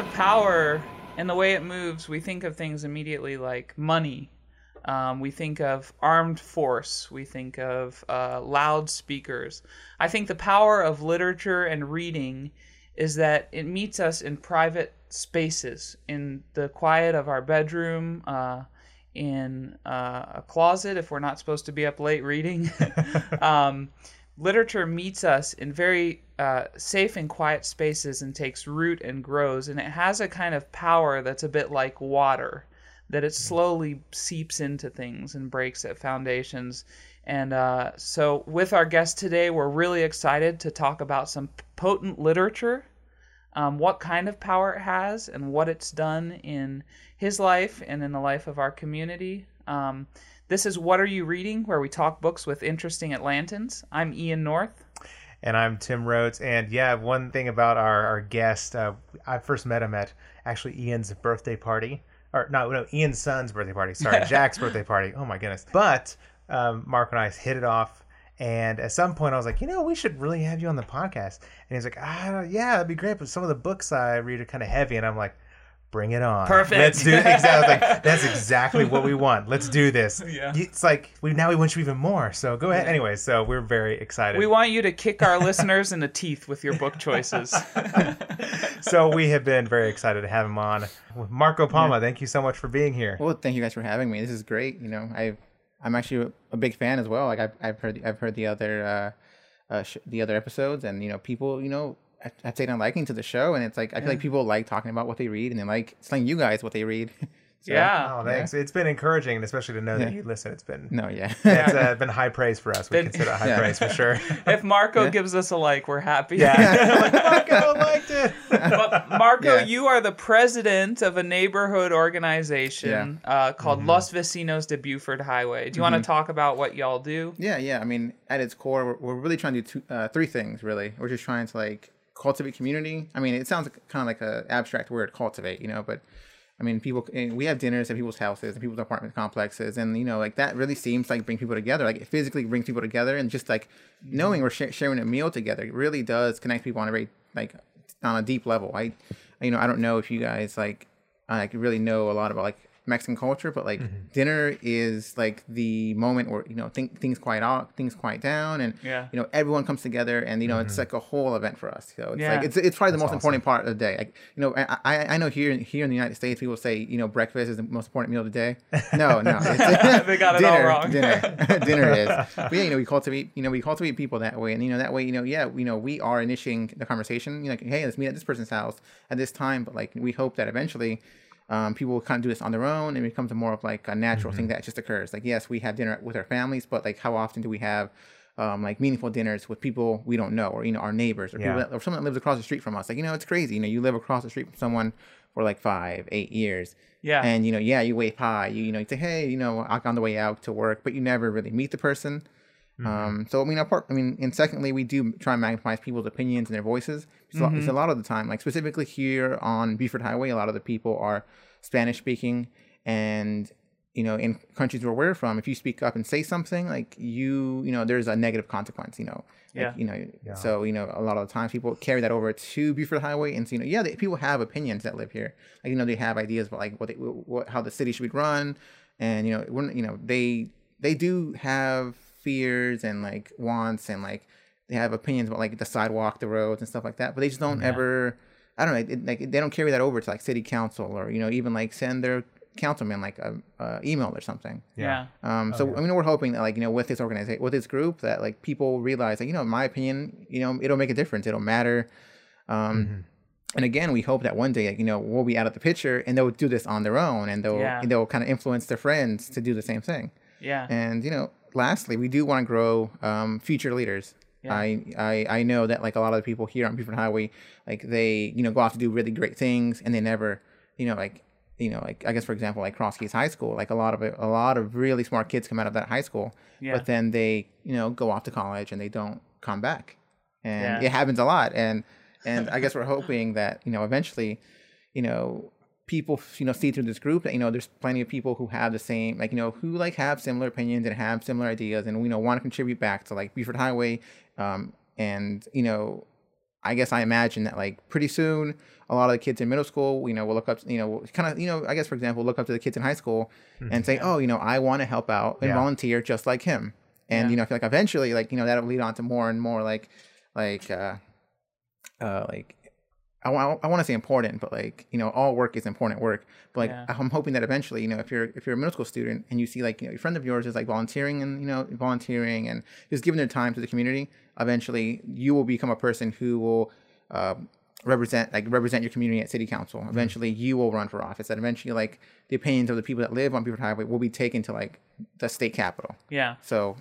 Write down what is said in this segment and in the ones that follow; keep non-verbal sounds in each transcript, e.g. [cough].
of power and the way it moves, we think of things immediately like money. Um, we think of armed force. We think of uh, loudspeakers. I think the power of literature and reading is that it meets us in private spaces, in the quiet of our bedroom, uh, in uh, a closet if we're not supposed to be up late reading. [laughs] um, literature meets us in very uh, safe and quiet spaces and takes root and grows, and it has a kind of power that's a bit like water, that it slowly seeps into things and breaks at foundations. And uh, so, with our guest today, we're really excited to talk about some potent literature, um, what kind of power it has, and what it's done in his life and in the life of our community. Um, this is What Are You Reading, where we talk books with interesting Atlantans. I'm Ian North. And I'm Tim Rhodes. And yeah, one thing about our, our guest, uh, I first met him at actually Ian's birthday party. Or no, no, Ian's son's birthday party. Sorry, [laughs] Jack's birthday party. Oh my goodness. But um, Mark and I hit it off. And at some point, I was like, you know, we should really have you on the podcast. And he's like, ah, yeah, that'd be great. But some of the books I read are kind of heavy. And I'm like, bring it on. Perfect. Let's do [laughs] exactly. Like, that's exactly what we want. Let's do this. [laughs] Yeah. It's like we now we want you even more. So go ahead. Anyway, so we're very excited. We want you to kick our listeners in the teeth with your book choices. [laughs] so we have been very excited to have him on. Marco Palma, thank you so much for being here. Well, thank you guys for having me. This is great. You know, I I'm actually a big fan as well. Like I've I've heard I've heard the other uh, uh sh- the other episodes, and you know, people you know have taken a liking to the show, and it's like I feel like people like talking about what they read, and they like telling you guys what they read. [laughs] So, yeah. Oh, thanks. It's been encouraging, and especially to know that you listen. It's been No, yeah. it's uh, [laughs] been high praise for us. We Been- consider it high [laughs] Yeah. praise for sure. If Marco gives us a like, we're happy. Yeah, like, Marco liked it. But Marco, Yeah. you are the president of a neighborhood organization uh, called Mm-hmm. Los Vecinos de Buford Highway. Do you want to talk about what y'all do? Yeah, yeah. I mean, at its core, we're, we're really trying to do two, uh, three things. Really, we're just trying to like cultivate community. I mean, it sounds kind of like a abstract word, cultivate, you know. But I mean, people. We have dinners at people's houses and people's apartment complexes, and you know, like that really seems like bring people together. Like it physically brings people together, and just like mm-hmm. knowing we're sh- sharing a meal together, it really does connect people on a very like on a deep level. I, you know, I don't know if you guys like I like really know a lot about like Mexican culture, but like dinner is like the moment where you know think, things quiet out, things quiet down, and Yeah. you know everyone comes together, and you know it's like a whole event for us. So it's Yeah. like it's it's probably the most important part of the day. Like you know, I I, I know here here in the United States, people say you know breakfast is the most important meal of the day. No, no, it's, They got it all wrong. Dinner, dinner is. But yeah, you know, we cultivate you know we cultivate people that way, and you know that way you know yeah you know we are initiating the conversation. You know, like hey, let's meet at this person's house at this time. But like we hope that eventually um, people kind of do this on their own and it becomes a more of like a natural thing that just occurs. Like, yes, we have dinner with our families, but like, how often do we have um, like meaningful dinners with people we don't know, or you know, our neighbors, or people that, or someone that lives across the street from us? Like, you know, it's crazy. You know, you live across the street from someone for like five, eight years. Yeah. And you know, yeah, you wave hi. You you know, you say, hey, you know, I'm on the way out to work, but you never really meet the person. Um, so I mean, apart, I mean, and secondly, we do try and maximize people's opinions and their voices. So it's a lot of the time, like specifically here on Buford Highway, a lot of the people are Spanish speaking, and you know, in countries where we're from, if you speak up and say something, like you, you know, there's a negative consequence. You know, like, Yeah. you know, so you know, a lot of the times people carry that over to Buford Highway, and so, you know, yeah, they, people have opinions that live here. Like you know, they have ideas about like what they, what how the city should be run, and you know, when you know, they they do have fears and like wants and like they have opinions about like the sidewalk, the roads, and stuff like that. But they just don't ever. I don't know. It, like they don't carry that over to like city council or you know even like send their councilman like a, a email or something. yeah. Um, so I mean, we're hoping that like you know with this organization, with this group, that like people realize that you know, in my opinion, you know, it'll make a difference. It'll matter. Um, And again, we hope that one day, like, you know, we'll be out of the picture, and they'll do this on their own, and they'll Yeah. they'll kind of influence their friends to do the same thing. Yeah. And you know, lastly, we do want to grow um, future leaders. Yeah. I, I I know that like a lot of the people here on Buford Highway, like they you know go off to do really great things, and they never you know like you know like I guess for example like Cross Keys High School, like a lot of a lot of really smart kids come out of that high school, Yeah. but then they you know go off to college and they don't come back, and Yeah. it happens a lot, and and I guess we're hoping that you know eventually, you know people you know see through this group that you know there's plenty of people who have the same like you know who like have similar opinions and have similar ideas and you know want to contribute back to like Buford Highway um and you know I guess I imagine that like pretty soon a lot of the kids in middle school, you know, will look up, you know, kind of, you know, I guess for example, look up to the kids in high school and say, oh, you know, I want to help out and Yeah. volunteer just like him. And Yeah. you know, I feel like eventually, like you know, that'll lead on to more and more like, like, uh, uh, like. I want, I want to say important, but like you know, all work is important work. But like Yeah. I'm hoping that eventually, you know, if you're if you're a middle school student and you see like you know, a friend of yours is like volunteering and you know volunteering and just giving their time to the community, eventually you will become a person who will um, represent like represent your community at city council. Eventually you will run for office. And eventually like the opinions of the people that live on Buford Highway will be taken to like the state capital. Yeah. So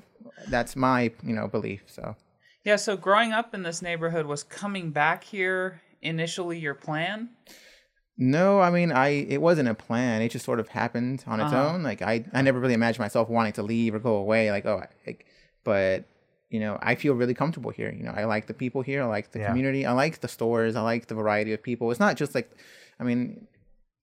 that's my you know belief. So Yeah, so growing up in this neighborhood was coming back here initially your plan? No, I mean, I it wasn't a plan. It just sort of happened on its Uh-huh. own. Like I, I never really imagined myself wanting to leave or go away. Like oh, I, like, but you know, I feel really comfortable here. You know, I like the people here. I like the Yeah. community. I like the stores. I like the variety of people. It's not just like, I mean,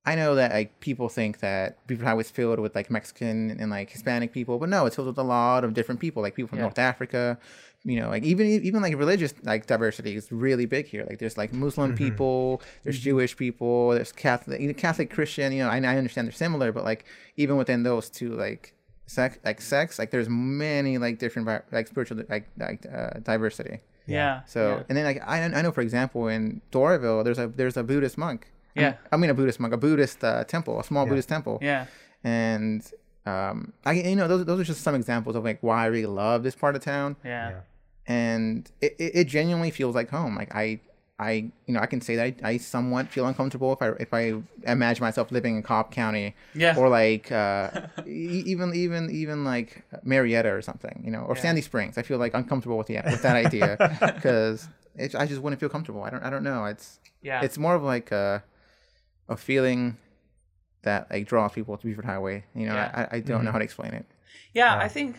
I know that like people think that Highway is filled with like Mexican and like Hispanic people, but no, it's filled with a lot of different people, like people from Yeah. North Africa. You know, like even even like religious like diversity is really big here. Like there's like Muslim people, there's Jewish people, there's Catholic, you know, Catholic Christian. You know, I, I understand they're similar, but like even within those two, like sex, like sex, like there's many like different like spiritual like like uh, diversity. Yeah. So and then like I I know for example in Doraville there's a there's a Buddhist monk. I mean- Yeah. I mean a Buddhist monk, a Buddhist uh, temple, a small Yeah. Buddhist temple. Yeah. And um, I you know those those are just some examples of like why I really love this part of town, Yeah. Yeah. and it, it, it genuinely feels like home. Like I I you know I can say that I, I somewhat feel uncomfortable if I if I imagine myself living in Cobb County Yeah. or like uh, [laughs] e- even even even like Marietta or something, you know, or Yeah. Sandy Springs. I feel like uncomfortable with the with that idea [laughs] because I just wouldn't feel comfortable. I don't I don't know. It's yeah. it's more of like a a feeling that like draws people to Buford Highway. You know, Yeah. I, I don't know mm-hmm. how to explain it. Yeah, Yeah. I um, think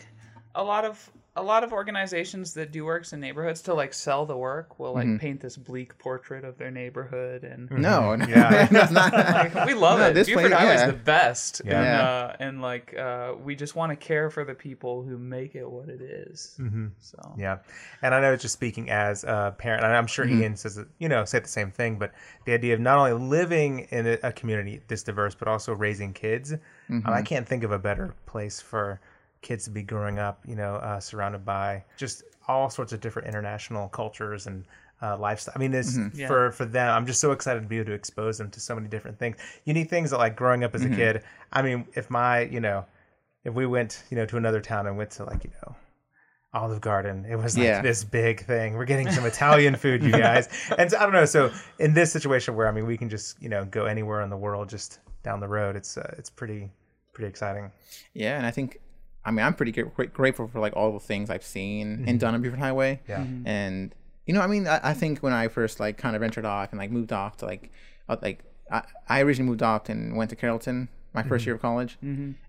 a lot of a lot of organizations that do works in neighborhoods to like sell the work will like Mhm. paint this bleak portrait of their neighborhood and No, no, Yeah. that's [laughs] [laughs] not. like we love No, it. this Buford place- Highway's yeah. the best. Yeah. And uh and like uh we just want to care for the people who make it what it is. Mhm. So Yeah, and I know it's just speaking as a parent, and I'm sure Mhm. Ian says it, you know, say the same thing. But the idea of not only living in a, a community this diverse, but also raising kids, um, I can't think of a better place for kids to be growing up. You know, uh, surrounded by just all sorts of different international cultures and uh, lifestyle. I mean, this Yeah. for for them. I'm just so excited to be able to expose them to so many different things, unique things that like growing up as a kid. I mean, if my you know, if we went you know to another town and went to like you know. Olive Garden. It was like Yeah. this big thing. We're getting some Italian food, you guys. [laughs] And so, I don't know. So in this situation where I mean we can just you know go anywhere in the world just down the road, it's uh, it's pretty pretty exciting. Yeah, and I think, I mean, I'm pretty gra- grateful for like all the things I've seen and mm-hmm. done on Buford Highway. Yeah. Mm-hmm. and you know, I mean, I, I think when I first like kind of ventured off and like moved off to like, uh, like I, I originally moved off and went to Carrollton my first mm-hmm. year of college,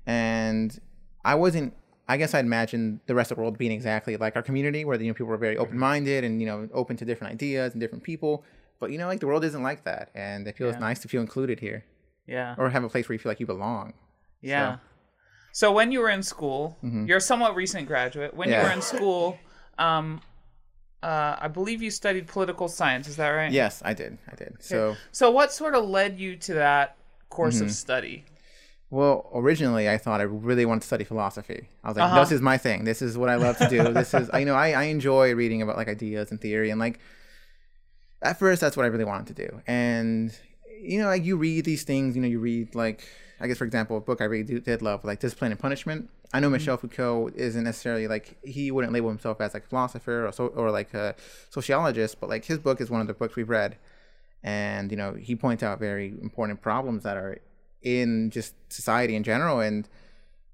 and I wasn't. I guess I'd imagined the rest of the world being exactly like our community, where you know people were very open minded and you know open to different ideas and different people. But you know, like the world isn't like that, and it feels Yeah. nice to feel included here, yeah. or have a place where you feel like you belong. Yeah. So when you were in school, you're a somewhat recent graduate. When you Mm-hmm. Were in school, um, uh, I believe you studied political science. Is that right? Yes, I did. I did. So. So what sort of led you to that course Mm-hmm. of study? Well, originally I thought I really wanted to study philosophy. I was like, Uh-huh. this is my thing. This is what I love to do. this is, you know, I, I enjoy reading about like ideas and theory. And like, at first, that's what I really wanted to do. And, you know, like you read these things, you know, you read like, I guess, for example, a book I really do, did love, like Discipline and Punishment. I know mm-hmm. Michel Foucault isn't necessarily like, he wouldn't label himself as like a philosopher or, so, or like a sociologist, but like his book is one of the books we've read. And, you know, he points out very important problems that are in just society in general. And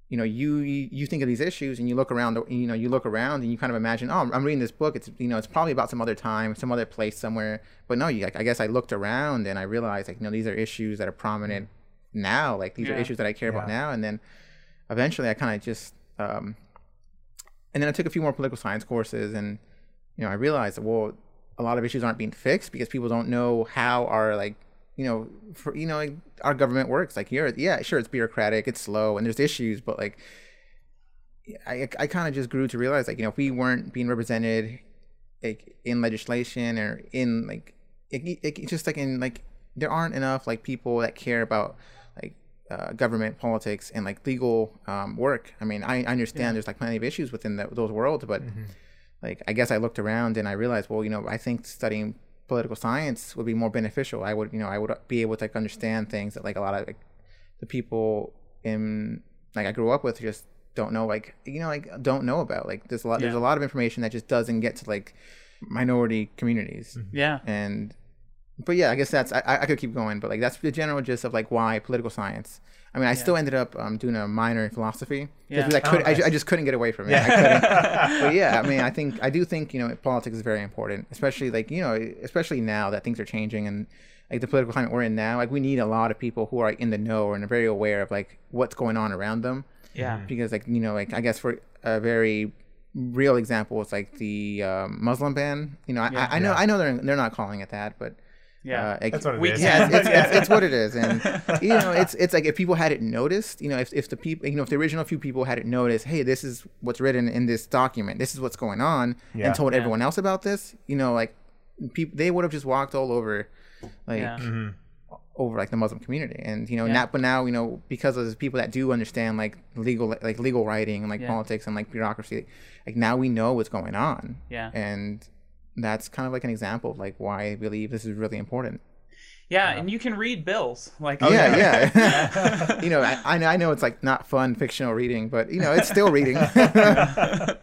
you know you you you think of these issues and you look around you know you look around and you kind of imagine oh i'm reading this book. It's you know it's probably about some other time some other place somewhere. But no you like i guess i looked around and i realized like you know these are issues that are prominent mm-hmm. Now like these are issues that i care about now and then eventually i kind of just um and then i took a few more political science courses and you know i realized that well a lot of issues aren't being fixed because people don't know how our like you know, for you know, like, our government works. Like here, yeah, sure, it's bureaucratic, it's slow, and there's issues, but like, I I kind of just grew to realize like you know, if we weren't being represented like in legislation or in like it, it, it's just like in like there aren't enough like people that care about like uh, government politics and like legal um, work. I mean, I, I understand there's like plenty of issues within the, those worlds, but like I guess I looked around and I realized, well, you know, I think studying political science would be more beneficial. I would, you know, I would be able to like understand things that like a lot of like, the people in like I grew up with just don't know, like you know, like don't know about. Like there's a lot, there's a lot of information that just doesn't get to like minority communities Yeah. and but yeah i guess that's i, I could keep going but like that's the general gist of like why political science i mean i still ended up um, doing a minor in philosophy Yeah. because I, could, Oh, I, nice. I just couldn't get away from it I couldn't. [laughs] but yeah i mean i think i do think you know politics is very important especially like you know especially now that things are changing and like the political climate we're in now like we need a lot of people who are in the know and are very aware of like what's going on around them Yeah. because like you know like i guess for a very real example it's like the um, muslim ban you know I, Yeah. I, I know Yeah. i know they're they're not calling it that but Yeah. uh, like, That's what it We is. yeah, it's, it's, Yeah. it's, it's what it is, and [laughs] you know, it's it's like if people hadn't noticed, you know, if, if the people, you know, if the original few people hadn't noticed, hey, this is what's written in this document, this is what's going on, Yeah. and told Yeah. everyone else about this, you know, like people, they would have just walked all over, like Yeah. Mhm. over like the Muslim community, and you know, Yeah. now, but now, you know, because of the people that do understand like legal, like legal writing and like Yeah. politics and like bureaucracy, like now we know what's going on, Yeah. and that's kind of like an example of like why I believe this is really important. Yeah. And you can read bills. Like Oh, yeah, yeah. [laughs] [laughs] you know, I, I know I know it's like not fun fictional reading, but you know, it's still reading. [laughs] yeah.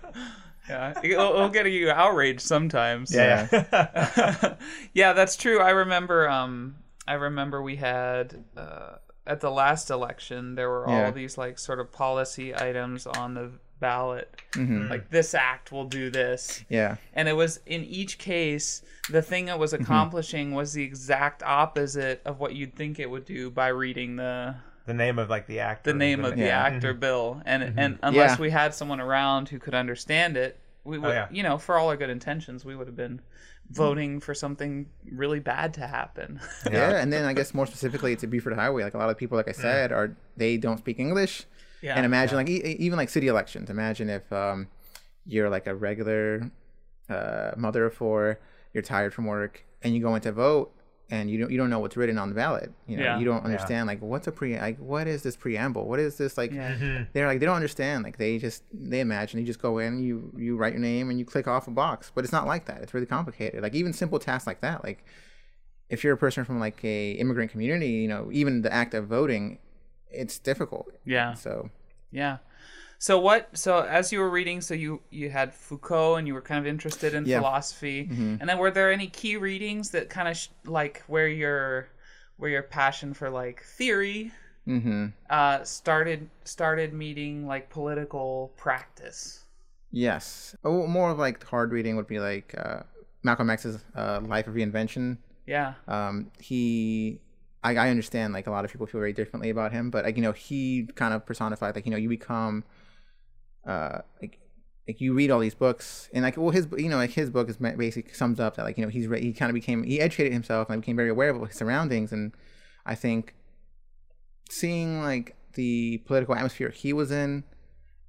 It'll, it'll get you outraged sometimes. Yeah. yeah. yeah, that's true. I remember. Um, I remember we had uh, at the last election there were Yeah. all these like sort of policy items on the ballot. Mhm. Like this act will do this, Yeah, and it was in each case the thing it Mm-hmm. was accomplishing was the exact opposite of what you'd think it would do by reading the the name of like the actor. the name of the Yeah. act or bill and Mm-hmm. and unless Yeah. we had someone around who could understand it we would Oh, yeah. you know for all our good intentions we would have been voting for something really bad to happen yeah, And then I guess more specifically it's a Buford Highway, like a lot of people, like I said, are they don't speak English. Yeah And imagine like e- even like city elections. Imagine if um, you're like a regular uh, mother of four, you're tired from work, and you go in to vote, and you don't you don't know what's written on the ballot. You know, Yeah. you don't understand like what's a pre like what is this preamble? What is this like? yeah Mm-hmm. they're like they don't understand like they just they imagine you just go in you you write your name and you click off a box but it's not like that it's really complicated like even simple tasks like that like if you're a person from like a immigrant community you know even the act of voting it's difficult. Yeah. So yeah. So what so as you were reading so you you had foucault and you were kind of interested in Yeah. philosophy. Mhm. and then were there any key readings that kind of sh- like where your where your passion for like theory hmm uh started started meeting like political practice? Yes. Oh, more of like hard reading would be like uh, malcolm x's uh, life of reinvention. Yeah. Um, he I, I understand like a lot of people feel very differently about him but like you know he kind of personified like you know you become uh like like you read all these books and like well his you know like his book is basically sums up that like you know he's he kind of became he educated himself and became very aware of his surroundings and I think seeing like the political atmosphere he was in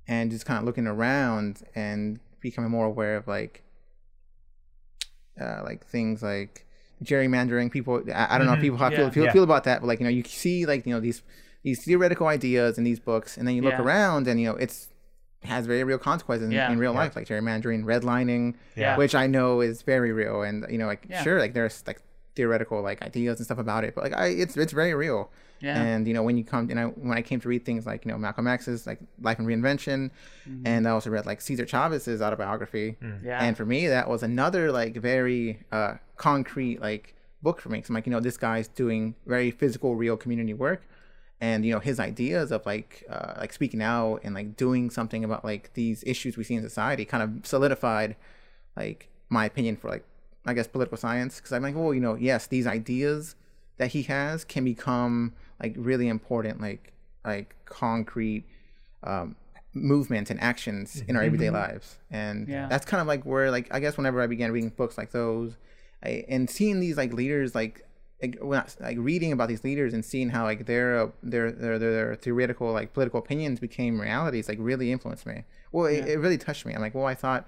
and just kind of looking around and becoming more aware of like uh, like things like gerrymandering people i, I don't know if Mhm. people how Yeah. feel, feel, Yeah. feel about that but like you know you see like you know these these theoretical ideas in these books and then you look Yeah. around and you know it's has very real consequences in, Yeah. in real Yeah. life like gerrymandering redlining Yeah. which i know is very real and you know like Yeah. sure like there's like theoretical like ideas and stuff about it but like i it's it's very real yeah and you know when you come and I, when i came to read things like you know malcolm x's like life and reinvention and i also read like cesar chavez's autobiography Mm-hmm. yeah and for me that was another like very uh concrete like book for me. Because i'm like you know this guy's doing very physical real community work. And you know his ideas of like uh, like speaking out and like doing something about like these issues we see in society kind of solidified like my opinion for like i guess political science. Because i'm like well you know yes these ideas that he has can become like really important like like concrete um movements and actions in our everyday lives. And Yeah. that's kind of like where like i guess whenever i began reading books like those I, and seeing these like leaders like like, when like reading about these leaders and seeing how like their uh, their their their theoretical like political opinions became realities like really influenced me well it, Yeah. it really touched me i'm like well i thought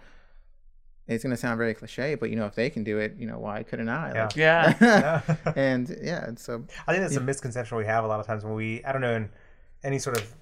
it's gonna sound very cliche, but you know, if they can do it, you know, why couldn't I? Yeah. Like, Yeah. [laughs] [laughs] and yeah, and so I think that's a misconception we have a lot of times when we I don't know in any sort of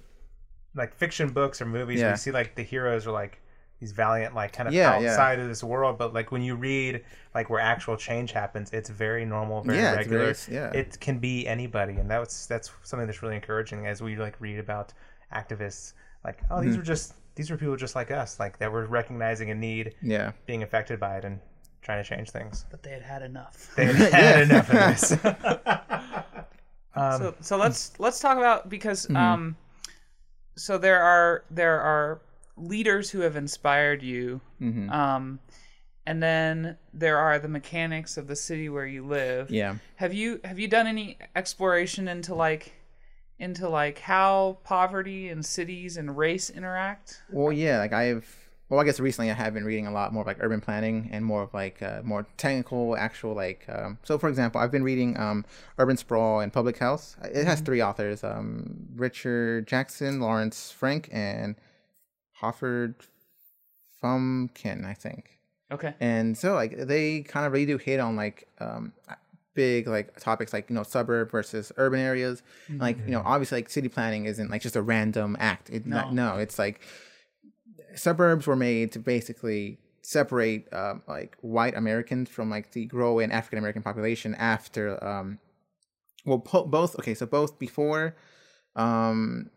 like fiction books or movies Yeah. we see like the heroes are like these valiant like kind of Yeah, yeah. outside of this world but like when you read like where actual change happens it's very normal very Yeah, it's regular very- yeah. it can be anybody and that's that's something that's really encouraging as we like read about activists like oh Mm-hmm. these were just these were people just like us like that were recognizing a need yeah, being affected by it and trying to change things but they had had enough. they had [laughs] enough of this [laughs] [laughs] um, so so let's let's talk about because Mm-hmm. um so there are there are leaders who have inspired you Mm-hmm. um and then there are the mechanics of the city where you live yeah. have you have you done any exploration into like into like how poverty and cities and race interact Well, yeah, like I've. Well, I guess recently I have been reading a lot more of like urban planning and more of like uh, more technical, actual like. Um, so, for example, I've been reading um, Urban Sprawl and Public Health. It has three authors: um, Richard Jackson, Lawrence Frank, and Howard Frumkin, I think. okay And so like they kind of really do hit on like um big like topics like you know suburb versus urban areas. And, like you know obviously like city planning isn't like just a random act. It no. no, it's like suburbs were made to basically separate um, like white Americans from like the growing African American population after um well po- both okay so both before um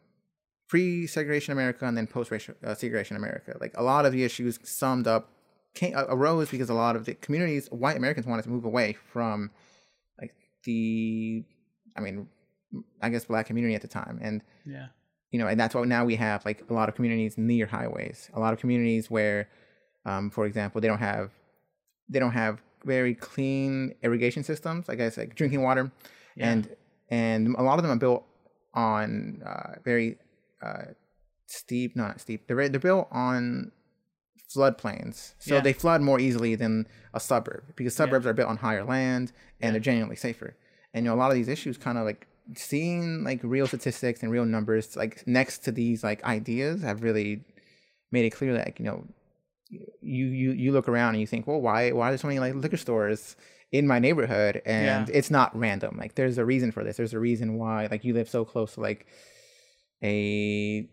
pre-segregation America and then post-segregation America. Like a lot of the issues summed up came, uh, arose because a lot of the communities, white Americans, wanted to move away from like the, I mean, I guess black community at the time, and yeah you know, and that's why now we have like a lot of communities near highways, a lot of communities where, um, for example, they don't have, they don't have very clean irrigation systems, I guess like drinking water, Yeah. and and a lot of them are built on uh, very uh, steep, not steep. They're they're built on floodplains, so Yeah. they flood more easily than a suburb because suburbs are built on higher land and they're genuinely safer. And you know, a lot of these issues kind of like seeing like real statistics and real numbers like next to these like ideas have really made it clear that like, you know you you you look around and you think well why why are there so many like liquor stores in my neighborhood and Yeah. it's not random like there's a reason for this there's a reason why like you live so close to like a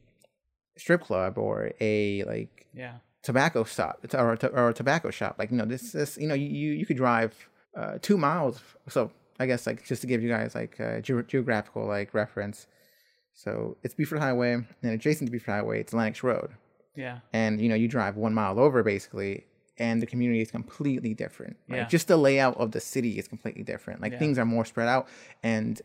strip club or a like yeah tobacco shop or, a- or a tobacco shop. Like you know, this this you know you you could drive uh, two miles. So I guess like just to give you guys like uh, ge- geographical like reference. So it's Buford Highway, and adjacent to Buford Highway, it's Lenox Road, yeah and you know you drive one mile over basically, and the community is completely different. Like, Yeah. Just the layout of the city is completely different. Like Yeah. things are more spread out, and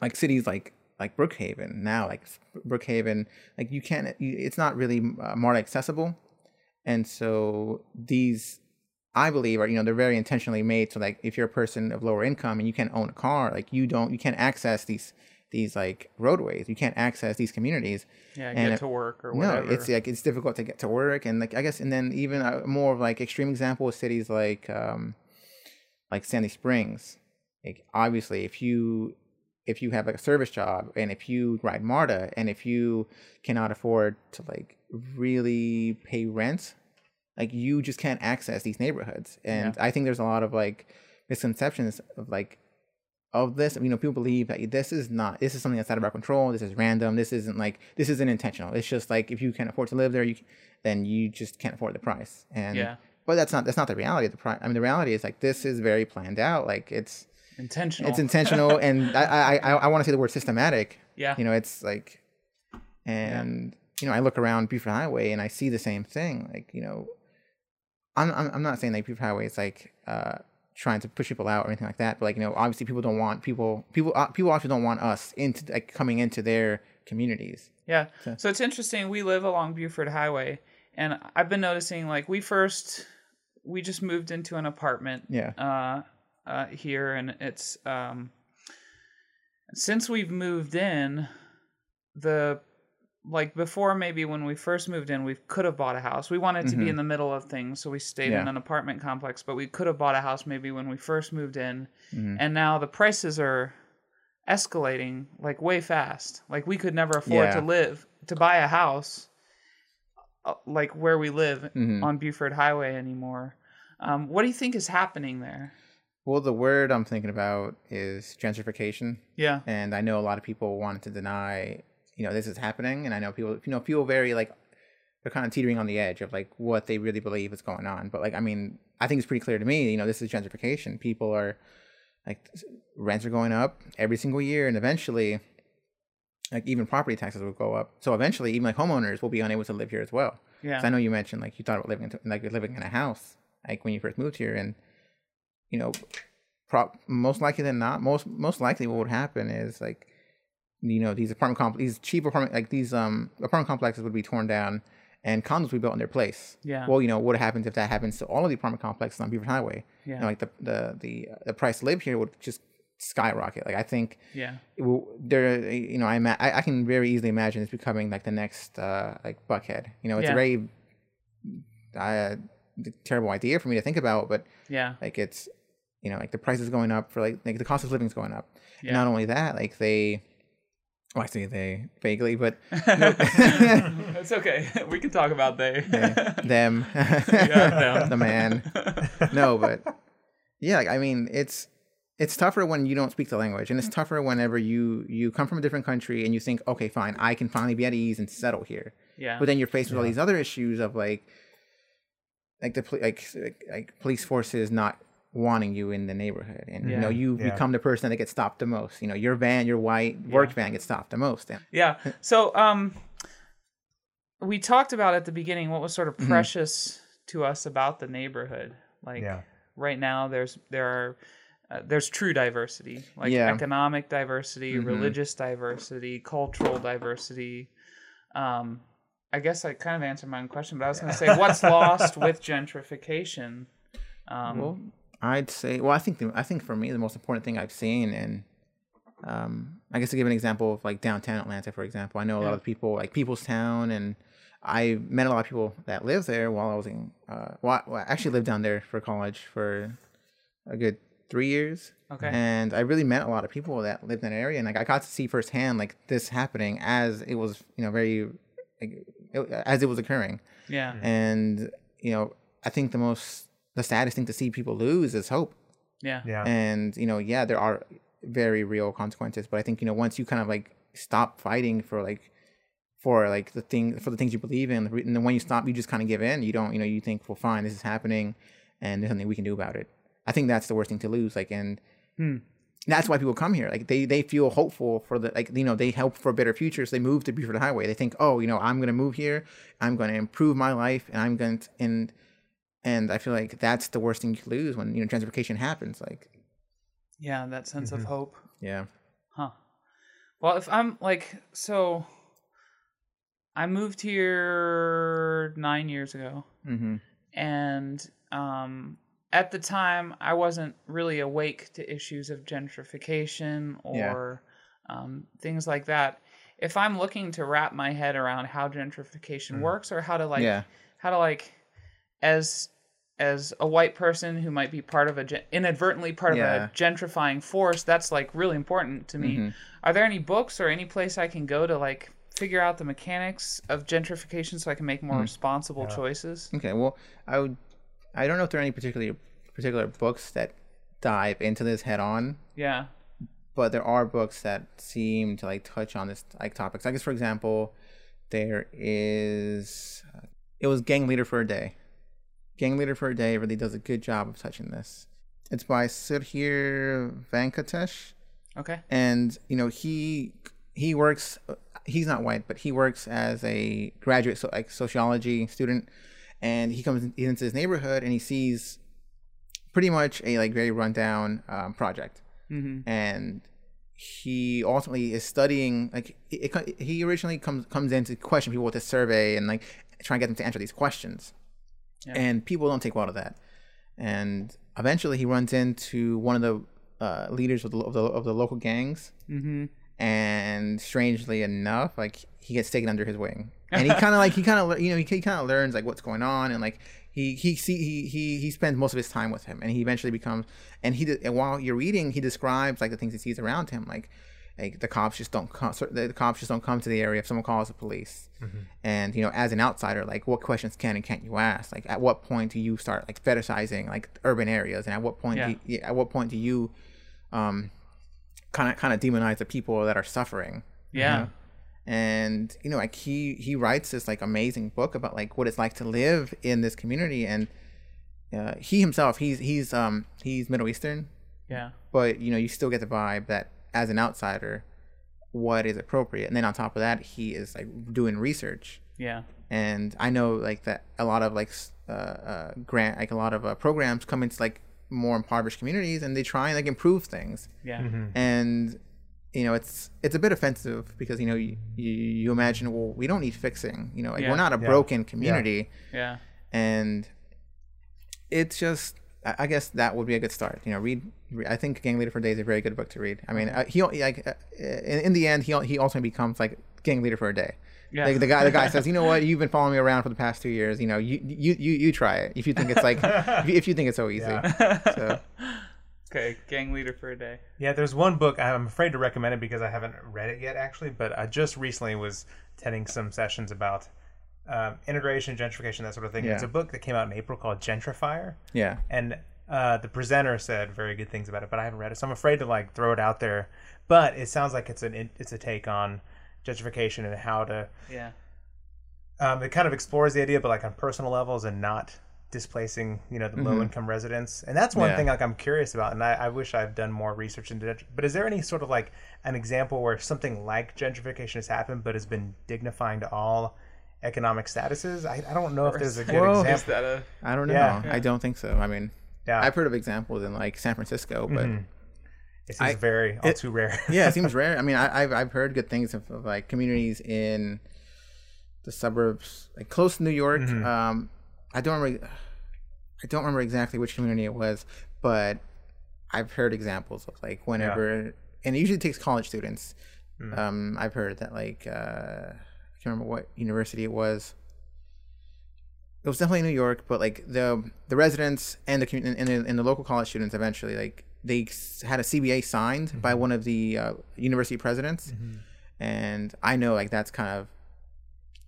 like cities like like Brookhaven now, like Brookhaven, like you can't. It's not really uh, more accessible, and so these, I believe, are you know they're very intentionally made. So like if you're a person of lower income and you can't own a car, like you don't, you can't access these these like roadways. You can't access these communities. yeah And get it- to work or whatever. No, it's like it's difficult to get to work, and like I guess, and then even a more of like extreme example of cities like um, like Sandy Springs. Like obviously, if you if you have like a service job, and if you ride MARTA, and if you cannot afford to like really pay rent, like you just can't access these neighborhoods. And I think there's a lot of like misconceptions of like of this. You know, people believe that this is not this is something that's out of our control. This is random. This isn't like this isn't intentional. It's just like if you can't afford to live there, you then you just can't afford the price. And Yeah. but that's not that's not the reality of the price. I mean, the reality is like this is very planned out. Like it's intentional it's intentional, [laughs] and I I I, want to say the word systematic. yeah You know, it's like, and you know, I look around Buford Highway and I see the same thing. Like you know, I'm I'm, I'm not saying like Buford Highway is like uh trying to push people out or anything like that. But like you know, obviously people don't want people people uh, people also don't want us into like coming into their communities. Yeah. So it's interesting. We live along Buford Highway, and I've been noticing like we first we just moved into an apartment Yeah. uh, uh, here, and it's um, since we've moved in, the like before maybe when we first moved in, we could have bought a house. We wanted to be in the middle of things, so we stayed in Mm-hmm. An apartment complex. But we could have bought a house maybe when we first moved in, Mhm. and now the prices are escalating like way fast. Like we could never afford Yeah. to live to buy a house uh, like where we live Mhm. on Buford Highway anymore. Um, what do you think is happening there? Well, the word I'm thinking about is gentrification, Yeah, and I know a lot of people wanted to deny, you know, this is happening, and I know people, you know, people very like they're kind of teetering on the edge of like what they really believe is going on. But like, I mean, I think it's pretty clear to me, you know, this is gentrification. People are like rents are going up every single year, and eventually, like even property taxes will go up. So eventually, even like homeowners will be unable to live here as well. yeah, I know you mentioned like you thought about living in, like living in a house like when you first moved here, and you know, most likely than not, most most likely what would happen is like you know these apartment complex, these cheap apartment like these um apartment complexes would be torn down and condos would be built in their place. yeah, Well, you know what happens if that happens to all of the apartment complexes on Beaver Highway? yeah, You know, like the the the the price to live here would just skyrocket. Like I think yeah, will, there you know I, ima- I I can very easily imagine this becoming like the next uh like Buckhead. You know, it's Yeah. a very uh, terrible idea for me to think about, but yeah, like it's you know like the price is going up for like like the cost of living is going up. yeah. Not only that, like they, well I say they vaguely, but [laughs] it's okay. [laughs] We can talk about they. them, [laughs] them. the man. No, but yeah, like, I mean it's it's tougher when you don't speak the language, and it's mm. tougher whenever you you come from a different country and you think, okay, fine, I can finally be at ease and settle here. yeah, But then you're faced with all these other issues of like, like the like like, like police forces not wanting you in the neighborhood, and you know you Yeah. become the person that gets stopped the most. You know your van, your white work van gets stopped the most. And, yeah. So, um, we talked about at the beginning what was sort Mm-hmm. of precious to us about the neighborhood. Like Yeah. right now, there's there are uh, there's true diversity, like Yeah. economic diversity, Mhm. religious diversity, cultural diversity. Um, I guess I kind of answered my own question, but I was going to say, what's [laughs] lost with gentrification? Um, well, I'd say, well, I think the, I think for me the most important thing I've seen, and um, I guess to give an example of like downtown Atlanta, for example, I know a lot Yeah. of people like Peoplestown, and I met a lot of people that live there while I was in. Uh, well, I- well, I actually lived down there for college for a good three years. okay. and I really met a lot of people that lived in that area, and like I got to see firsthand like this happening as it was, you know, very like, it, as it was occurring, yeah. and you know, I think the most the saddest thing to see people lose is hope, Yeah. Yeah. and you know, yeah, there are very real consequences, but I think you know once you kind of like stop fighting for like for like the thing for the things you believe in, and then when you stop, you just kind of give in. You don't, you know, you think, well, fine, this is happening, and there's nothing we can do about it. I think that's the worst thing to lose. Like, and Hmm. that's why people come here. Like, they they feel hopeful for the like, you know, they hope for a better future, so they move to Buford Highway. They think, oh, you know, I'm gonna move here, I'm gonna improve my life, and I'm going to and and I feel like that's the worst thing you lose when you know gentrification happens. Like, Yeah. That sense of hope. yeah, Huh. Well, if I'm like, so I moved here nine years ago, mm-hmm. and um, at the time, I wasn't really awake to issues of gentrification Yeah. or um, things like that. If I'm looking to wrap my head around how gentrification works or how to like, yeah, how to like, as as a white person who might be part of a gen- inadvertently part Yeah. of a gentrifying force, that's like really important to me. Mhm. Are there any books or any place I can go to like figure out the mechanics of gentrification so I can make more Hmm. responsible choices? Okay, well, I would. I don't know if there are any particular particular books that dive into this head on, Yeah. but there are books that seem to like touch on this like topics. I guess, for example, there is. It was Gang Leader for a Day. Gang Leader for a Day really does a good job of touching this. It's by Sudhir Venkatesh. Okay. and you know he he works he's not white but he works as a graduate so like sociology student and he comes in- into his neighborhood and he sees pretty much a like very rundown um, project Mm-hmm. and he ultimately is studying like it, it, he originally comes comes in to question people with a survey and like try and get them to answer these questions Yeah. and people don't take well to that. And eventually he runs into one of the uh, leaders of the, of the of the local gangs. Mm-hmm. and strangely enough like he gets taken under his wing. And he [laughs] kind of like he kind of you know he, he kind of learns like what's going on. And like he he see he, he he spends most of his time with him. And he eventually becomes and he and while you're reading he describes like the things he sees around him. Like like the cops just don't come the cops just don't come to the area if someone calls the police. And you know as an outsider like what questions can and can't you ask? Like at what point do you start like fetishizing like urban areas? And at what point Yeah. do you, at what point do you um kind of kind of demonize the people that are suffering? Yeah. and you know like he he writes this like amazing book about like what it's like to live in this community. And uh, he himself he's he's um he's middle eastern. Yeah. but you know you still get the vibe that as an outsider what is appropriate and then on top of that he is like doing research Yeah. and i know like that a lot of like uh, uh grant like a lot of uh, programs come into like more impoverished communities and they try and like improve things Yeah. and you know it's it's a bit offensive because you know you, you, you imagine well we don't need fixing you know like Yeah. we're not a Yeah. broken community Yeah. and it's just I I guess that would be a good start. You know, read. re- I think Gang Leader for a Day is a very good book to read. I mean, uh, he like uh, in, in the end he he ultimately becomes like Gang Leader for a Day. Yeah. Like the guy, the guy says, you know what? [laughs] You've been following me around for the past two years. You know, you you you, you try it if you think it's like [laughs] if you, if you think it's so easy. So [laughs] Okay. Gang leader for a day. Yeah, there's one book I'm afraid to recommend it because I haven't read it yet, actually. But I just recently was attending some sessions about um, integration, gentrification, that sort of thing. Yeah. It's a book that came out in April called Gentrifier, yeah, and uh, the presenter said very good things about it, but I haven't read it, so I'm afraid to like throw it out there. But it sounds like it's an it's a take on gentrification and how to. Yeah. Um, it kind of explores the idea, but like on personal levels and not displacing, you know, the low income residents. And that's one Yeah. thing like I'm curious about, and I, I wish I've done more research into it. But is there any sort of like an example where something like gentrification has happened, but has been dignifying to all economic statuses? I, I don't know if there's a good Well, example. Is that a I don't know. Yeah. I don't think so. I mean, Yeah, I've heard of examples in like San Francisco, but it seems I- very all it- too rare. [laughs] yeah, it seems [laughs] rare. I mean, I, I've I've heard good things of, of like communities in the suburbs, like close to New York. Um, I don't remember. I don't remember exactly which community it was, but I've heard examples of like whenever, and it usually takes college students. Um, I've heard that like uh, I can't remember what university it was. It was definitely New York, but like the the residents and the community and the, and the local college students eventually like they had a CBA signed mm-hmm. by one of the uh, university presidents, mm-hmm. and I know like that's kind of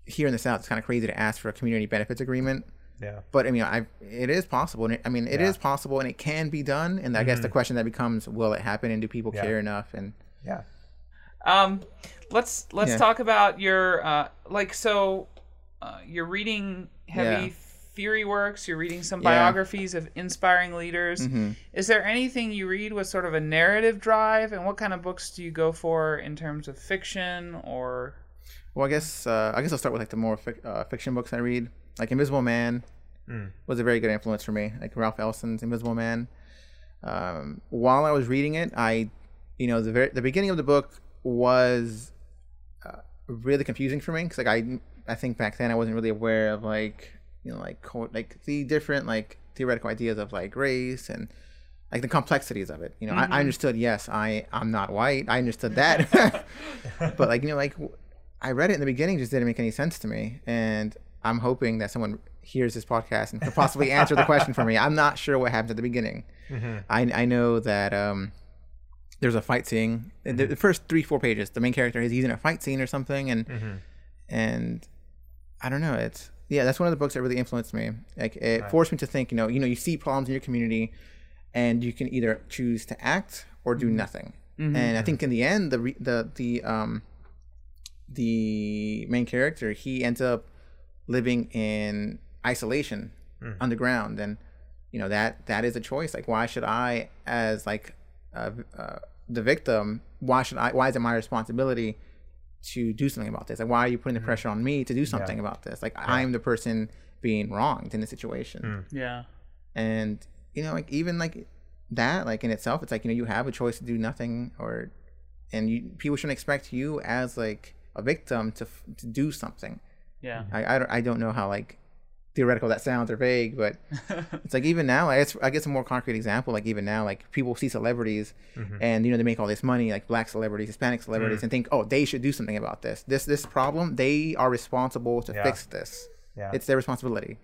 here in the South. It's kind of crazy to ask for a community benefits agreement, yeah, but I mean, I it is possible. And it, I mean, it is Yeah. possible, and it can be done. And I guess the mm-hmm. question that becomes, will it happen, and do people Yeah. care enough? And yeah. Um, let's let's Yeah. talk about your uh, like so. Uh, you're reading heavy Yeah. theory works. You're reading some Yeah. Mm-hmm. biographies of inspiring leaders. Is there anything you read with sort of a narrative drive? And what kind of books do you go for in terms of fiction or? Well, I guess uh, I guess I'll start with like the more fic- uh, fiction books I read. Like Invisible Man was a very good influence for me. Like Ralph Ellison's Invisible Man. Um, while I was reading it, I, you know, the very, the beginning of the book was uh, really confusing for me because like I I think back then I wasn't really aware of like you know like co- like the different like theoretical ideas of like race and like the complexities of it. You know, I, I understood. Yes, I I'm not white. I understood [laughs] that, [laughs] but like you know, like I read it in the beginning, just didn't make any sense to me, and I'm hoping that someone hears this podcast and could possibly answer the question for me. I'm not sure what happens at the beginning. [laughs] I I know that um there's a fight scene. The, the first three four pages, the main character is he's in a fight scene or something, and and I don't know. It's yeah, that's one of the books that really influenced me. Like it forced me to think. You know, you know, you see problems in your community, and you can either choose to act or do nothing. And I think in the end, the re- the the um the main character he ends up living in isolation underground, and you know that that is a choice. Like, why should I, as like uh, uh, the victim, why should I? Why is it my responsibility? to do something about this? Like, why are you putting the mm-hmm. pressure on me to do something about this? Like, I'm the person being wronged in the situation. Mm. Yeah. And, you know, like, even like that, like in itself, it's like, you know, you have a choice to do nothing or, and you, people shouldn't expect you as like a victim to, to do something. Yeah. I, I, don't, I don't know how like theoretical that sounds or vague, but [laughs] it's like even now, I guess, I guess a more concrete example, like even now, like people see celebrities and, you know, they make all this money, like black celebrities, Hispanic celebrities and think, oh, they should do something about this. This, this problem, they are responsible to Yeah. fix this. Yeah. It's their responsibility.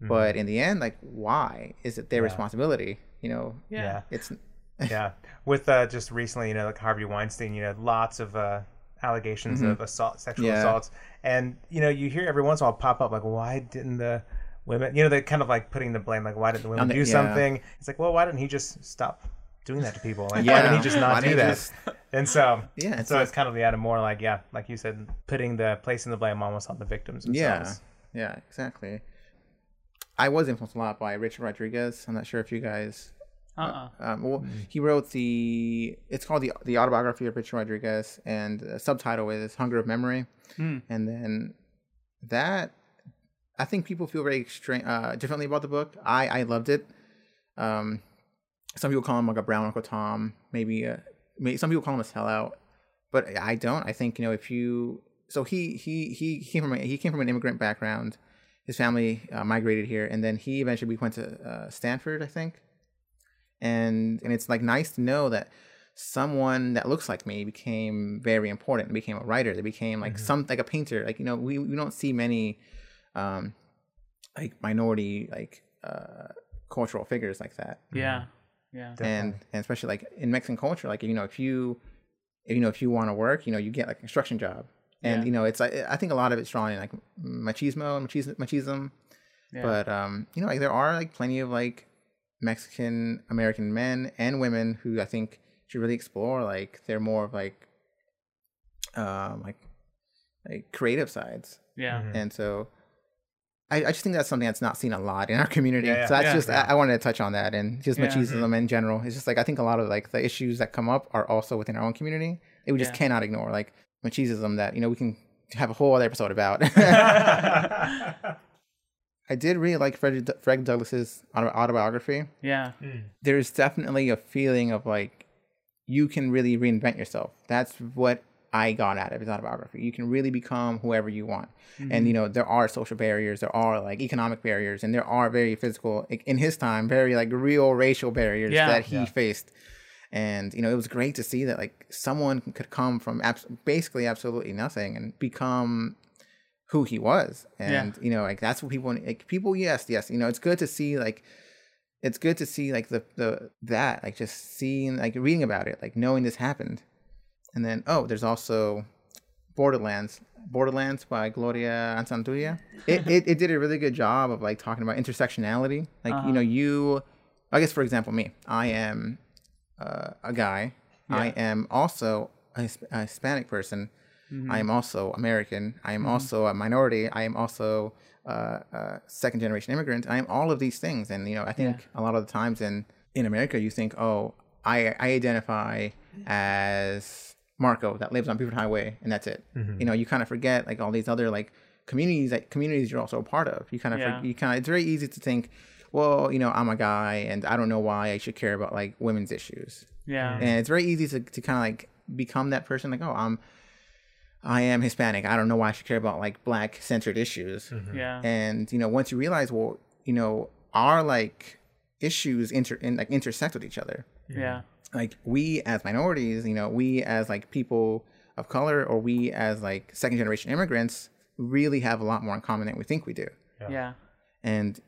But in the end, like, why is it their responsibility? You know, Yeah. it's yeah. [laughs] With uh, just recently, you know, like Harvey Weinstein, you know, lots of uh, allegations of assault, sexual Mm-hmm. Yeah. assaults, and you know, you hear every once in a while pop up like, why didn't the women, you know, they're kind of like putting the blame, like, why didn't the women the- do yeah. something? It's like, well, why didn't he just stop doing that to people? Like, why didn't he just not do that? just- [laughs] And so, Yeah, it's so like- it's kind of the added more like, yeah, like you said, putting the placing the blame almost on the victims Themselves. Yeah, yeah, exactly. I was influenced a lot by Richard Rodriguez. I'm not sure if you guys. Uh-uh. Um, well, he wrote the. It's called the the autobiography of Richard Rodriguez, and the subtitle is "Hunger of Memory." And then that, I think people feel very extra- uh, differently about the book. I I loved it. Um, some people call him like a brown Uncle Tom. Maybe, uh, maybe some people call him a sellout, but I don't. I think you know if you. So he he he came from a, he came from an immigrant background. His family uh, migrated here, and then he eventually went to uh, Stanford, I think. And and it's like nice to know that someone that looks like me became very important. Became a writer. They became like some like a painter. Like you know we we don't see many, um, like minority like uh cultural figures like that Yeah. Yeah. and and especially like in Mexican culture, like you know, if you if, you know if you want to work, you know, you get like a construction job, and Yeah. you know, it's like I think a lot of it's drawn in like machismo and machismo, machismo. Yeah. But um, you know, like there are like plenty of like Mexican American men and women who I think should really explore like they're more of like um like like creative sides, Yeah. and so. I, I just think that's something that's not seen a lot in our community. Yeah, yeah. so that's Yeah. just I, I wanted to touch on that and just Yeah. machismo in general. It's just like I think a lot of like the issues that come up are also within our own community. That we just Yeah. cannot ignore, like machismo that you know we can have a whole other episode about. [laughs] [laughs] I did really like Fred, Fred Douglass's autobiography. Yeah. Hmm. There's definitely a feeling of like you can really reinvent yourself. That's what I got out of his autobiography. You can really become whoever you want. And you mm-hmm. know, there are social barriers, there are like economic barriers, and there are very physical in his time, very like real racial barriers Yeah. that he Yeah. faced. And you know, it was great to see that like someone could come from abs- basically absolutely nothing and become who he was. And you know, like that's what people like people yes, yes, you know, it's good to see like it's good to see like the the that like just seeing like reading about it, like knowing this happened. And then oh, there's also Borderlands. Borderlands by Gloria Anzaldúa. It, [laughs] it it did a really good job of like talking about intersectionality. Like you know, you I guess for example, me. I am uh, a guy. I am also a, a Hispanic person. I mm-hmm. am also American. I am mm-hmm. also a minority. I am also uh, a second generation immigrant. I am all of these things, and you know, I think a lot of the times in in America, you think, oh, I I identify as Marco that lives on Buford Highway, and that's it. Mm-hmm. You know, you kind of forget like all these other like communities that communities you're also a part of. You kind of Yeah. you kind of it's very easy to think, well, you know, I'm a guy, and I don't know why I should care about like women's issues Yeah. and it's very easy to, to kind of like become that person like oh i'm i am hispanic i don't know why i should care about like black centered issues Yeah. and you know once you realize well you know our like issues inter in, like intersect with each other Yeah. like we as minorities you know we as like people of color or we as like second generation immigrants really have a lot more in common than we think we do Yeah. and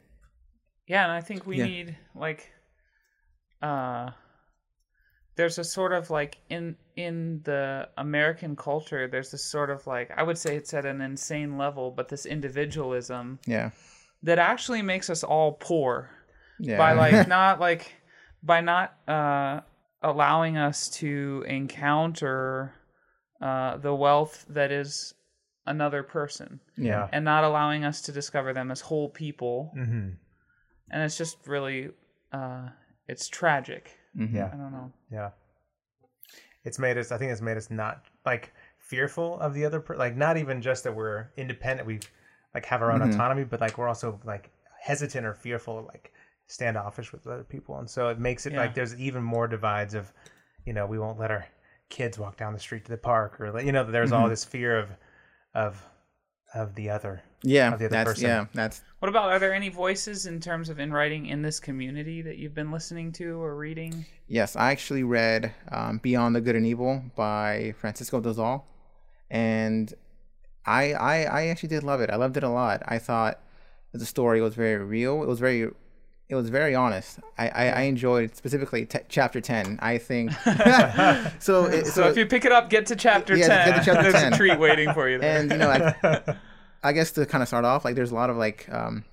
Yeah, and I think we Yeah. need like uh there's a sort of like in in the American culture there's this sort of like I would say it's at an insane level, but this individualism yeah. that actually makes us all poor yeah. by like [laughs] not like by not uh allowing us to encounter uh the wealth that is another person. Yeah. And not allowing us to discover them as whole people. Hmm and it's just really uh it's tragic Mhm. Yeah. i don't know Yeah. It's made us. I think it's made us not like fearful of the other. Per- like not even just that we're independent. We like have our own Mhm. autonomy, but like we're also like hesitant or fearful, like standoffish with other people, and so it makes it Yeah. like there's even more divides of, you know, we won't let our kids walk down the street to the park, or like, you know, there's all this fear of, of, of the other. Yeah of the other that's person. yeah that's what about are there any voices in terms of in writing in this community that you've been listening to or reading Yes, I actually read um, Beyond the Good and Evil by Francisco Dozal, and I, I I actually did love it. I loved it a lot. I thought the story was very real. It was very it was very honest. I I, I enjoyed specifically t- chapter ten. I think [laughs] so. It, So, if you pick it up, get to chapter Yeah, ten. get to chapter There's 10. a treat waiting for you there. and you know like [laughs] i guess to kind of start off like there's a lot of like um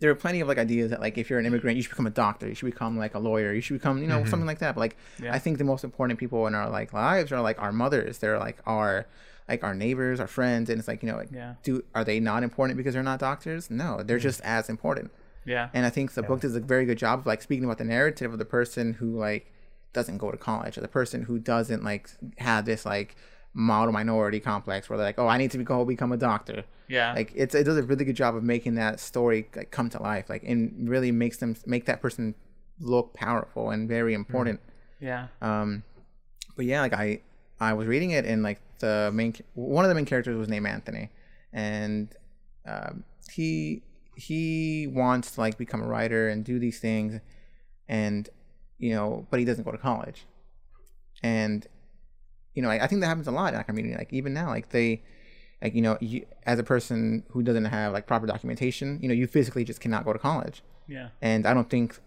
there are plenty of like ideas that like if you're an immigrant you should become a doctor you should become like a lawyer you should become you know something like that but like Yeah. i think the most important people in our like lives are like our mothers they're like our like our neighbors our friends and it's like you know like Yeah. do are they not important because they're not doctors no they're just as important yeah. and I think the book does a very good job of like speaking about the narrative of the person who like doesn't go to college or the person who doesn't like have this like model minority complex where they're like, oh, I need to go become a doctor. Yeah. Like it's it does a really good job of making that story like come to life, like and really makes them make that person look powerful and very important. yeah. Um, but yeah, like I I was reading it and like the main one of the main characters was named Anthony, and um, he he wants to like become a writer and do these things, and you know, but he doesn't go to college, and you know, I, I think that happens a lot in our community. Like even now, like they. Like you know, you, as a person who doesn't have like proper documentation, you know, you physically just cannot go to college Yeah. and I don't think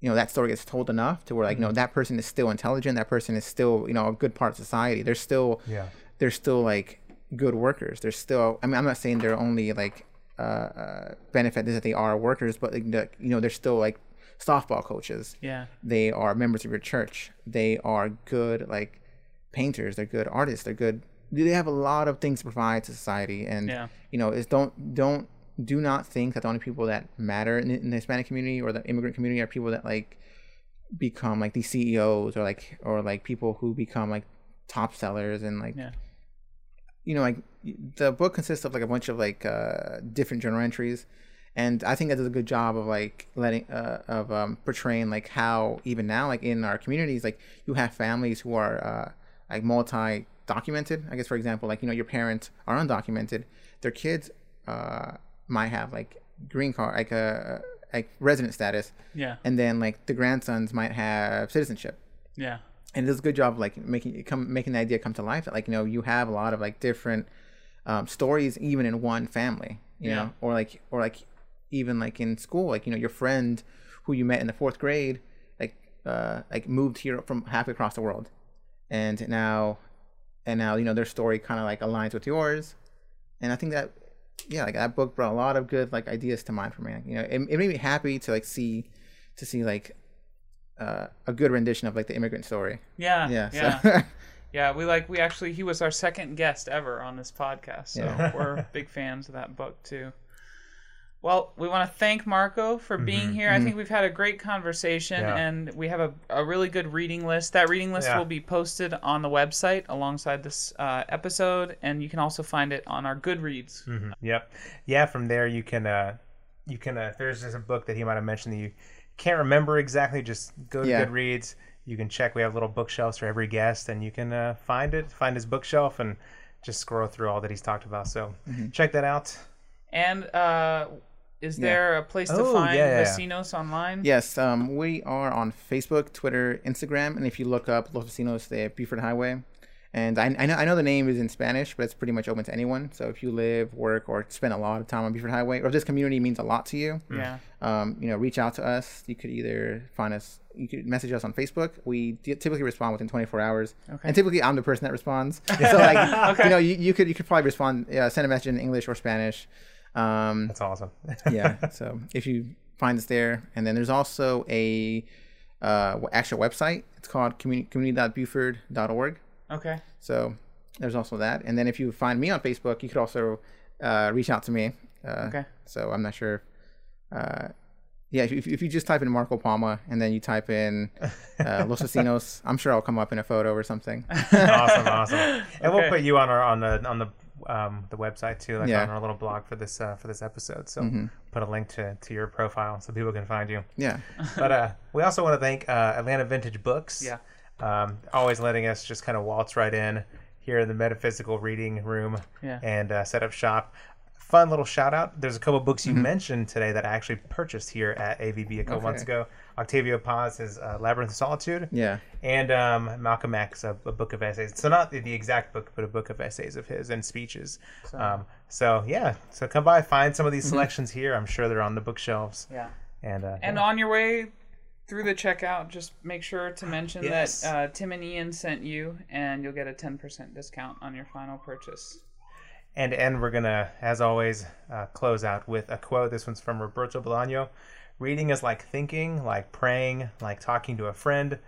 you know that story gets told enough to where like you know that person is still intelligent, that person is still you know a good part of society. They're still Yeah. they're still like good workers. They're still I mean I'm not saying they're only like uh, uh benefit is that they are workers, but like the, you know they're still like softball coaches. Yeah. They are members of your church. They are good like painters. They're good artists. They're good. They have a lot of things to provide to society, and Yeah. you know, is don't don't do not think that the only people that matter in, in the Hispanic community or the immigrant community are people that like become like these CEOs or like or like people who become like top sellers and like Yeah. you know like the book consists of like a bunch of like uh different journal entries and I think that does a good job of like letting uh, of um, portraying like how even now like in our communities like you have families who are uh, like multi documented I guess for example like you know your parents are undocumented their kids uh, might have like green card like a like resident status Yeah. and then like the grandsons might have citizenship Yeah. and it does a good job of like making it come making the idea come to life that like you know you have a lot of like different um, stories even in one family you Yeah. know or like or like even like in school like you know your friend who you met in the fourth grade like uh like moved here from halfway across the world and now and now you know their story kind of like aligns with yours and i think that yeah like that book brought a lot of good like ideas to mind for me you know it, it made me happy to like see to see like uh, a good rendition of like the immigrant story Yeah. yeah Yeah. so [laughs] Yeah, we like we actually he was our second guest ever on this podcast, so Yeah. we're big fans of that book too. Well, we want to thank Marco for being here. I think we've had a great conversation, Yeah. and we have a, a really good reading list. That reading list Yeah. will be posted on the website alongside this uh, episode, and you can also find it on our Goodreads. Mhm. Yep. Yeah. From there, you can uh, you can uh, there's just a book that he might have mentioned that you can't remember exactly, just go to Yeah. Goodreads. You can check. We have little bookshelves for every guest, and you can uh, find it, find his bookshelf, and just scroll through all that he's talked about. So Mm-hmm. check that out. And uh, is there a place to Oh, find yeah, yeah. Vecinos online? Yes, um, we are on Facebook, Twitter, Instagram, and if you look up Los Vecinos de Buford Highway, and I, I know I know the name is in Spanish, but it's pretty much open to anyone. So if you live, work, or spend a lot of time on Buford Highway, or if this community means a lot to you, Yeah. um, you know, reach out to us. You could either find us, you could message us on Facebook. We typically respond within 24 hours, Okay. and typically I'm the person that responds. [laughs] So like, you know, you, you could you could probably respond, yeah, send a message in English or Spanish. Um, That's awesome. [laughs] yeah. So if you find us there, and then there's also a uh, actual website. It's called communi- community.buford.org. Okay. So there's also that. And then if you find me on Facebook, you could also uh, reach out to me. Uh, Okay. So I'm not sure. Uh, yeah, if you, if you just type in Marco Palma and then you type in uh, [laughs] Los Vecinos, I'm sure I'll come up in a photo or something. [laughs] awesome, awesome. And we'll put you on our on the on the um, the website too, like Yeah. on our little blog for this uh, for this episode. So Mm-hmm. put a link to to your profile so people can find you. Yeah. [laughs] But uh, we also want to thank uh, Atlanta Vintage Books. Yeah. Um, always letting us just kind of waltz right in here in the metaphysical reading room Yeah. and uh, set up shop. Fun little shout out. There's a couple books you Mm-hmm. mentioned today that I actually purchased here at AVB a couple Okay. months ago. Octavio Paz's uh, Labyrinth of Solitude Yeah. and um, Malcolm X, a, a book of essays. So not the, the exact book, but a book of essays of his and speeches. So, um, so yeah, so come by, find some of these Mm-hmm. selections here. I'm sure they're on the bookshelves. Yeah. And uh, And yeah. on your way through the checkout, just make sure to mention Yes. that uh, Tim and Ian sent you, and you'll get a 10% discount on your final purchase. And to end, we're gonna, as always, uh, close out with a quote. This one's from Roberto Bolaño. Reading is like thinking, like praying, like talking to a friend,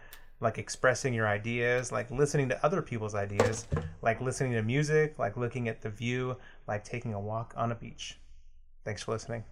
like expressing your ideas, like listening to other people's ideas, like listening to music, like looking at the view, like taking a walk on a beach. Thanks for listening.